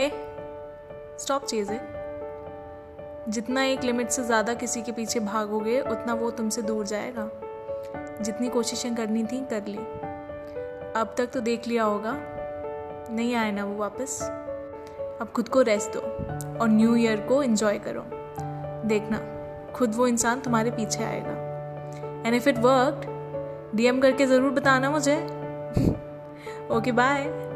ए stop चीज़ें। जितना एक लिमिट से ज़्यादा किसी के पीछे भागोगे, उतना वो तुमसे दूर जाएगा। जितनी कोशिशें करनी थी, कर ली। अब तक तो देख लिया होगा। नहीं आए ना वो वापस। अब खुद को रेस्ट दो और न्यू ईयर को इन्जॉय करो। देखना, खुद वो इंसान तुम्हारे पीछे आएगा। And if it work DM करके ज़रूर बताना मुझे। Okay bye